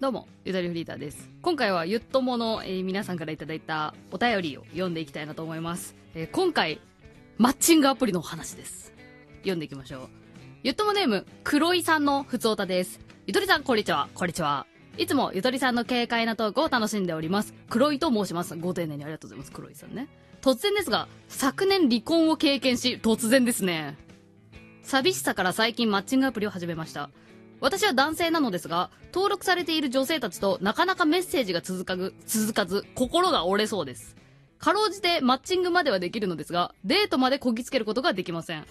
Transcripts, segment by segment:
どうも、ゆとりフリーターです。今回はゆっともの、えー皆さんからいただいたお便りを読んでいきたいなと思います。えー今回、マッチングアプリのお話です。読んでいきましょう。ゆっともネーム、黒井さんのふつおたです。ゆとりさん、こんにちは。こんにちは。いつもゆとりさんの軽快なトークを楽しんでおります。黒井と申します。ご丁寧にありがとうございます。黒井さんね。突然ですが、昨年離婚を経験し、突然ですね。寂しさから最近マッチングアプリを始めました。私は男性なのですが、登録されている女性たちとなかなかメッセージが続かず、続かず、心が折れそうです。かろうじてマッチングまではできるのですが、デートまでこぎつけることができません。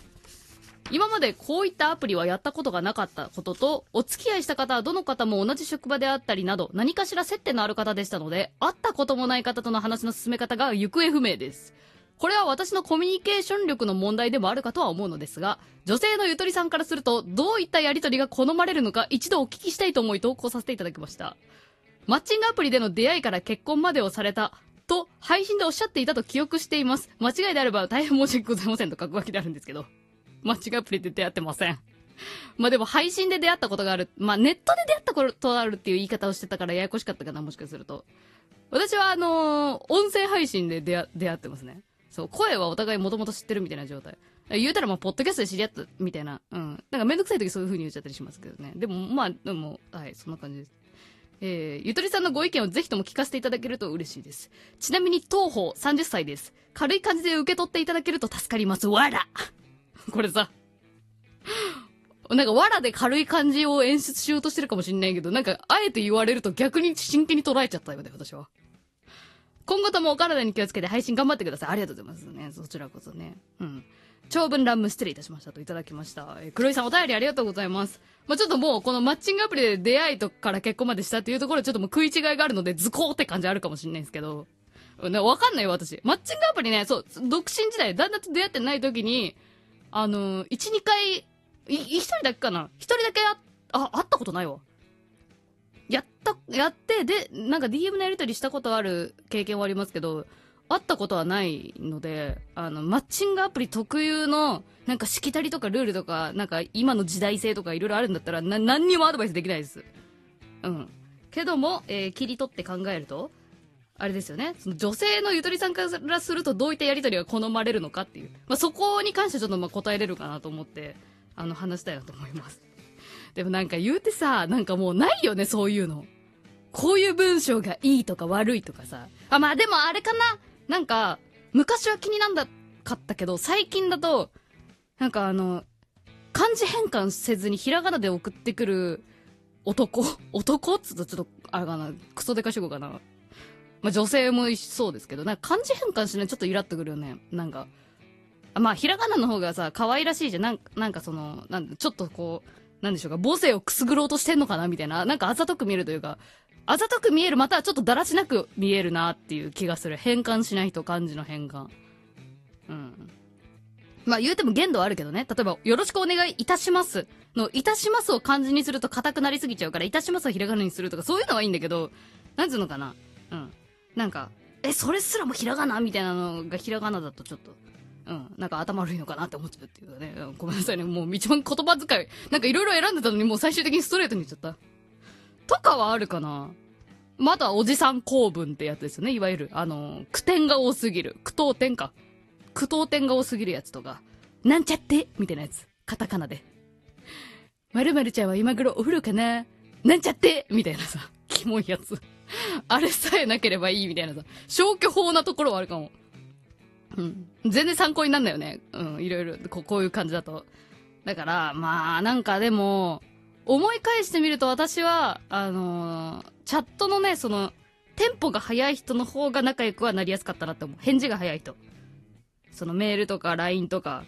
今までこういったアプリはやったことがなかったことと、お付き合いした方はどの方も同じ職場であったりなど、何かしら接点のある方でしたので、会ったこともない方との話の進め方が行方不明です。これは私のコミュニケーション力の問題でもあるかとは思うのですが、女性のゆとりさんからすると、どういったやりとりが好まれるのか一度お聞きしたいと思い投稿させていただきました。マッチングアプリでの出会いから結婚までをされた、と、配信でおっしゃっていたと記憶しています。間違いであれば大変申し訳ございませんと書くわけであるんですけど。マッチングアプリで出会ってません。まあでも配信で出会ったことがある。まあネットで出会ったことがあるっていう言い方をしてたからややこしかったかな、もしかすると。私はあのー音声配信で出会出会ってますね。そう、声はお互いもともと知ってるみたいな状態。言うたらまあ、ポッドキャストで知り合ったみたいな。うん。なんかめんどくさい時そういう風に言っちゃったりしますけどね。でも、まあ、でも、はい、そんな感じです。えー、ゆとりさんのご意見をぜひとも聞かせていただけると嬉しいです。ちなみに、東方30歳です。軽い感じで受け取っていただけると助かります。わら これさ、なんか、わらで軽い感じを演出しようとしてるかもしんないけど、なんか、あえて言われると逆に真剣に捉えちゃったよね、私は。今後ともお体に気をつけて配信頑張ってください。ありがとうございますね。そちらこそね。うん。長文乱文失礼いたしましたといただきました。え黒井さんお便りありがとうございます。まあ、ちょっともうこのマッチングアプリで出会いとから結婚までしたっていうところでちょっともう食い違いがあるので図工って感じあるかもしれないんですけど。ね、わかんないよ私。マッチングアプリね、そう、独身時代、旦那と出会ってない時に、あのー、1、2回、い、一人だけかな？一人だけあ、あ、会ったことないわ。やった、やって、で、なんか DM のやり取りしたことある経験はありますけど、会ったことはないので、あの、マッチングアプリ特有の、なんかしきたりとかルールとか、なんか今の時代性とかいろいろあるんだったら、な、何にもアドバイスできないです。うん。けども、えー切り取って考えると、あれですよね。その女性のゆとりさんからするとどういったやりとりが好まれるのかっていう。まあ、そこに関してちょっとまあ答えれるかなと思って、あの、話したいなと思います。でもなんか言うてさ、なんかもうないよね、そういうの。こういう文章がいいとか悪いとかさ。あ、まあでもあれかな。なんか、昔は気になんだかったけど、最近だと、なんかあの、漢字変換せずにひらがなで送ってくる男男？っつうとちょっと、あれかな、クソデカ主語かな。まあ女性もそうですけど、なんか漢字変換しないとちょっとイラっとくるよね。なんか。まあ、ひらがなの方がさ、可愛らしいじゃん。なんなんかその、なんちょっとこう、なんでしょうか、母性をくすぐろうとしてんのかなみたいな。なんかあざとく見えるというか、あざとく見える、またはちょっとだらしなく見えるなっていう気がする。変換しないと漢字の変換。うん。まあ言うても限度はあるけどね。例えば、よろしくお願いいたしますの、いたしますを漢字にすると硬くなりすぎちゃうから、いたしますをひらがなにするとか、そういうのはいいんだけど、なんつうのかな。うん。なんか、え、それすらもひらがなみたいなのがひらがなだとちょっと、うん。なんか頭悪いのかなって思っちゃうっていうかね。うんごめんなさいね。もう一番言葉遣い、なんかいろいろ選んでたのにもう最終的にストレートに言っちゃった。とかはあるかなまあ、あとはおじさん公文ってやつですよね。いわゆる、あの、句点が多すぎる。句読点か。句読点が多すぎるやつとか。なんちゃってみたいなやつ。カタカナで。まるまるちゃんは今頃お風呂かななんちゃってみたいなさ。キモいやつ。あれさえなければいいみたいなさ。消去法なところはあるかも。うん。全然参考になんないよね。うん。いろいろこう、こういう感じだと。だから、まあ、なんかでも、思い返してみると私は、あのーチャットのね、その、テンポが速い人の方が仲良くはなりやすかったなって思う。返事が早い人。そのメールとか LINE とか、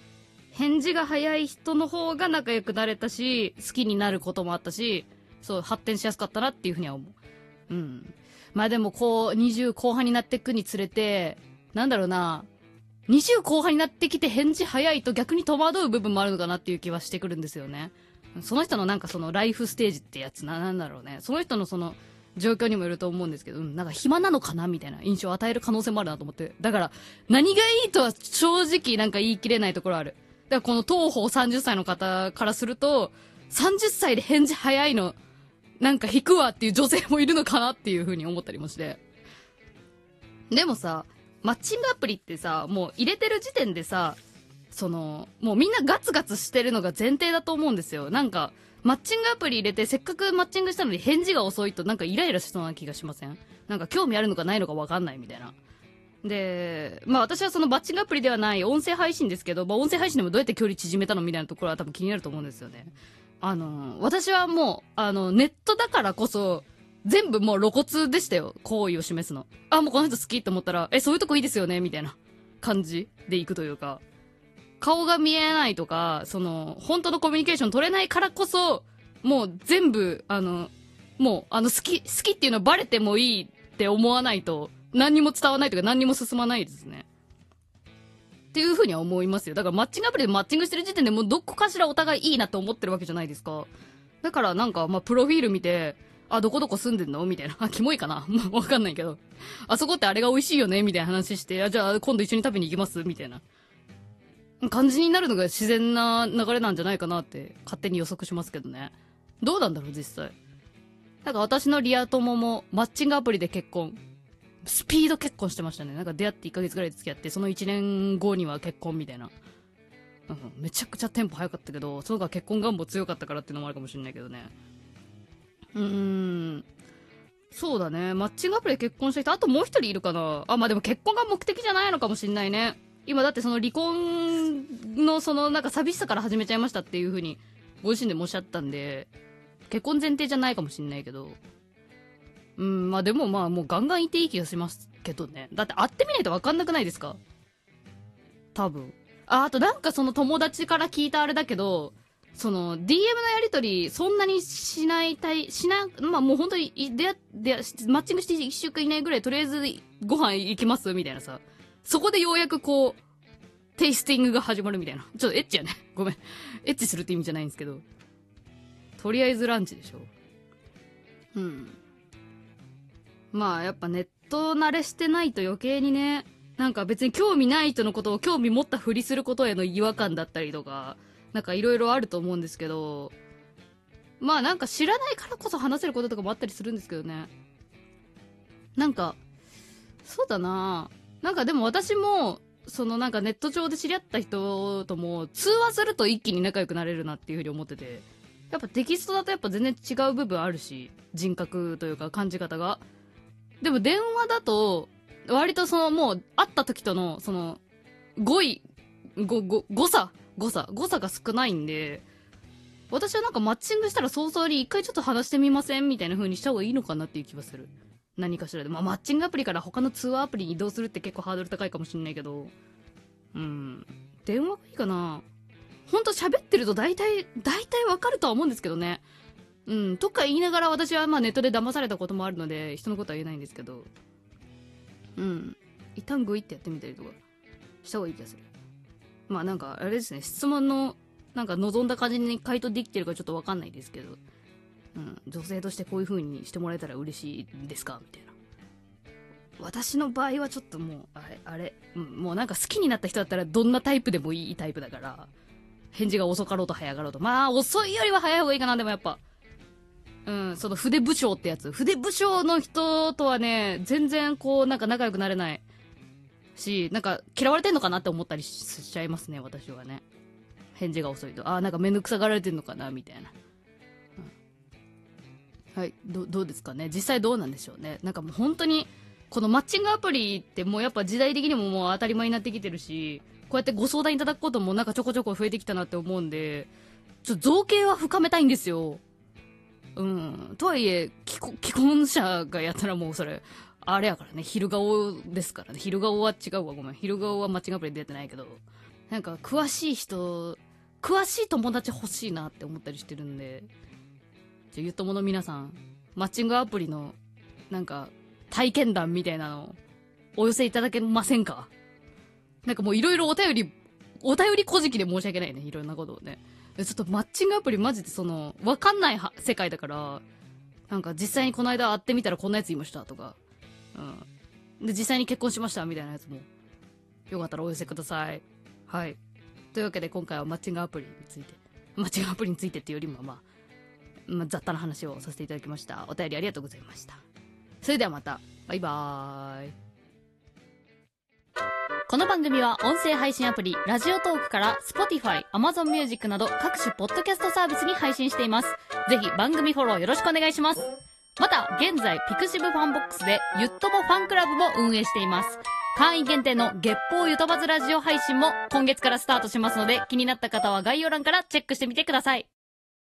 返事が早い人の方が仲良くなれたし、好きになることもあったし、そう、発展しやすかったなっていうふうには思う。うん。まあでもこう、20後半になっていくにつれて、なんだろうな、20後半になってきて返事早いと逆に戸惑う部分もあるのかなっていう気はしてくるんですよね。その人のなんかそのライフステージってやつな、なんだろうね。その人のその状況にもよると思うんですけど、うん、なんか暇なのかなみたいな印象を与える可能性もあるなと思って。だから、何がいいとは正直なんか言い切れないところある。だからこの東方30歳の方からすると、30歳で返事早いの、なんか引くわっていう女性もいるのかなっていう風に思ったりもして。でもさ、マッチングアプリってさ、もう入れてる時点でさ、その、もうみんなガツガツしてるのが前提だと思うんですよ。なんか、マッチングアプリ入れてせっかくマッチングしたのに返事が遅いとなんかイライラしそうな気がしません？なんか興味あるのかないのかわかんないみたいな。で、まあ私はそのマッチングアプリではない音声配信ですけど、まあ音声配信でもどうやって距離縮めたのみたいなところは多分気になると思うんですよね。あの、私はもう、あの、ネットだからこそ、全部もう露骨でしたよ。好意を示すの。あ、もうこの人好きって思ったら、え、そういうとこいいですよねみたいな感じでいくというか。顔が見えないとか、その、本当のコミュニケーション取れないからこそ、もう全部、あの、もう、あの、好き、好きっていうのはバレてもいいって思わないと、何にも伝わないというか何にも進まないですね。っていうふうには思いますよ。だからマッチングアプリでマッチングしてる時点でもうどこかしらお互いいいなって思ってるわけじゃないですか。だからなんか、まあ、プロフィール見て、あ、どこどこ住んでんの？みたいな。あ、キモいかな？わかんないけど。あそこってあれが美味しいよね？みたいな話して、あ、じゃあ今度一緒に食べに行きます？みたいな。感じになるのが自然な流れなんじゃないかなって勝手に予測しますけどね。どうなんだろう、実際。なんか私のリア友もマッチングアプリで結婚。スピード結婚してましたね。なんか出会って1ヶ月ぐらいで付き合って、その1年後には結婚みたいな。うん、めちゃくちゃテンポ早かったけど、そのが結婚願望強かったからっていうのもあるかもしれないけどね。うん。そうだね。マッチングアプリで結婚した人、あともう一人いるかな。あ、まあでも結婚が目的じゃないのかもしれないね。今だってその離婚のそのなんか寂しさから始めちゃいましたっていう風にご自身でもおっしゃったんで、結婚前提じゃないかもしれないけど、うん、まあでもまあもうガンガンいていい気がしますけどね。だって会ってみないとわかんなくないですか多分。あ、あとなんかその友達から聞いたあれだけど、その DM のやりとりそんなにしないたい、しな、まあもう本当に出会って、マッチングして1週間以内ぐらいとりあえずご飯行きますみたいなさ。そこでようやくこう、テイスティングが始まるみたいな。ちょっとエッチやね。ごめん。エッチするって意味じゃないんですけど。とりあえずランチでしょ。うん。まあやっぱネット慣れしてないと余計にね、なんか別に興味ない人のことを興味持ったふりすることへの違和感だったりとか、なんかいろいろあると思うんですけど、まあなんか知らないからこそ話せることとかもあったりするんですけどね。なんか、そうだななんかでも私も、そのなんかネット上で知り合った人とも通話すると一気に仲良くなれるなっていうふうに思ってて。やっぱテキストだとやっぱ全然違う部分あるし、人格というか感じ方が。でも電話だと、割とそのもう会った時との、その、語彙、ご、ご、誤差誤差誤差が少ないんで、私はなんかマッチングしたら早々に一回ちょっと話してみませんみたいな風にした方がいいのかなっていう気はする。何かしらで。まあマッチングアプリから他の通話アプリに移動するって結構ハードル高いかもしんないけど、うん。電話がいいかなほんと喋ってると大体、大体わかるとは思うんですけどね。うん、とか言いながら私はまあネットで騙されたこともあるので、人のことは言えないんですけど、うん。一旦グイってやってみたりとかした方がいい気がする。まあなんか、あれですね、質問の、なんか望んだ感じに回答できてるかちょっとわかんないですけど、うん、女性としてこういう風にしてもらえたら嬉しいですか？みたいな。私の場合はちょっともう、あれ、あれ、うん、もうなんか好きになった人だったらどんなタイプでもいいタイプだから、返事が遅かろうと早かろうと。まあ、遅いよりは早い方がいいかな、でもやっぱ。うん、その筆武将ってやつ。筆武将の人とはね、全然こう、なんか仲良くなれない。し、なんか嫌われてんのかなって思ったりしちゃいますね、私はね。返事が遅いと。ああ、なんかめんどくさがられてんのかな、みたいな。はい、ど、どうですかね。実際どうなんでしょうね。なんかもう本当に、このマッチングアプリってもうやっぱ時代的にももう当たり前になってきてるし、こうやってご相談いただくこともなんかちょこちょこ増えてきたなって思うんで、ちょっと造形は深めたいんですよ。うん。とはいえ、既婚者がやったらもうそれ、あれやからね、昼顔ですからね。昼顔は違うわ、ごめん。昼顔はマッチングアプリ出てないけど、なんか詳しい人、詳しい友達欲しいなって思ったりしてるんで、じゃゆともの皆さん、マッチングアプリの、なんか、体験談みたいなの、お寄せいただけませんか？なんかもういろいろお便り、お便り小じきで申し訳ないね。いろんなことをね。ちょっとマッチングアプリマジでその、わかんない世界だから、なんか実際にこの間会ってみたらこんなやついましたとか、うん。で、実際に結婚しましたみたいなやつも、よかったらお寄せください。はい。というわけで今回はマッチングアプリについて、マッチングアプリについてっていうよりもまあ、まあ、雑多な話をさせていただきましたお便りありがとうございましたそれではまたバイバーイこの番組は音声配信アプリ Radiotalk から Spotify、Amazon Music など各種ポッドキャストサービスに配信しています。ぜひ番組フォローよろしくお願いします。また、現在、 pixivFANBOX でゆっともファンクラブも運営しています。会員限定の月報ゆとばずラジオ配信も今月からスタートしますので、気になった方は概要欄からチェックしてみてください。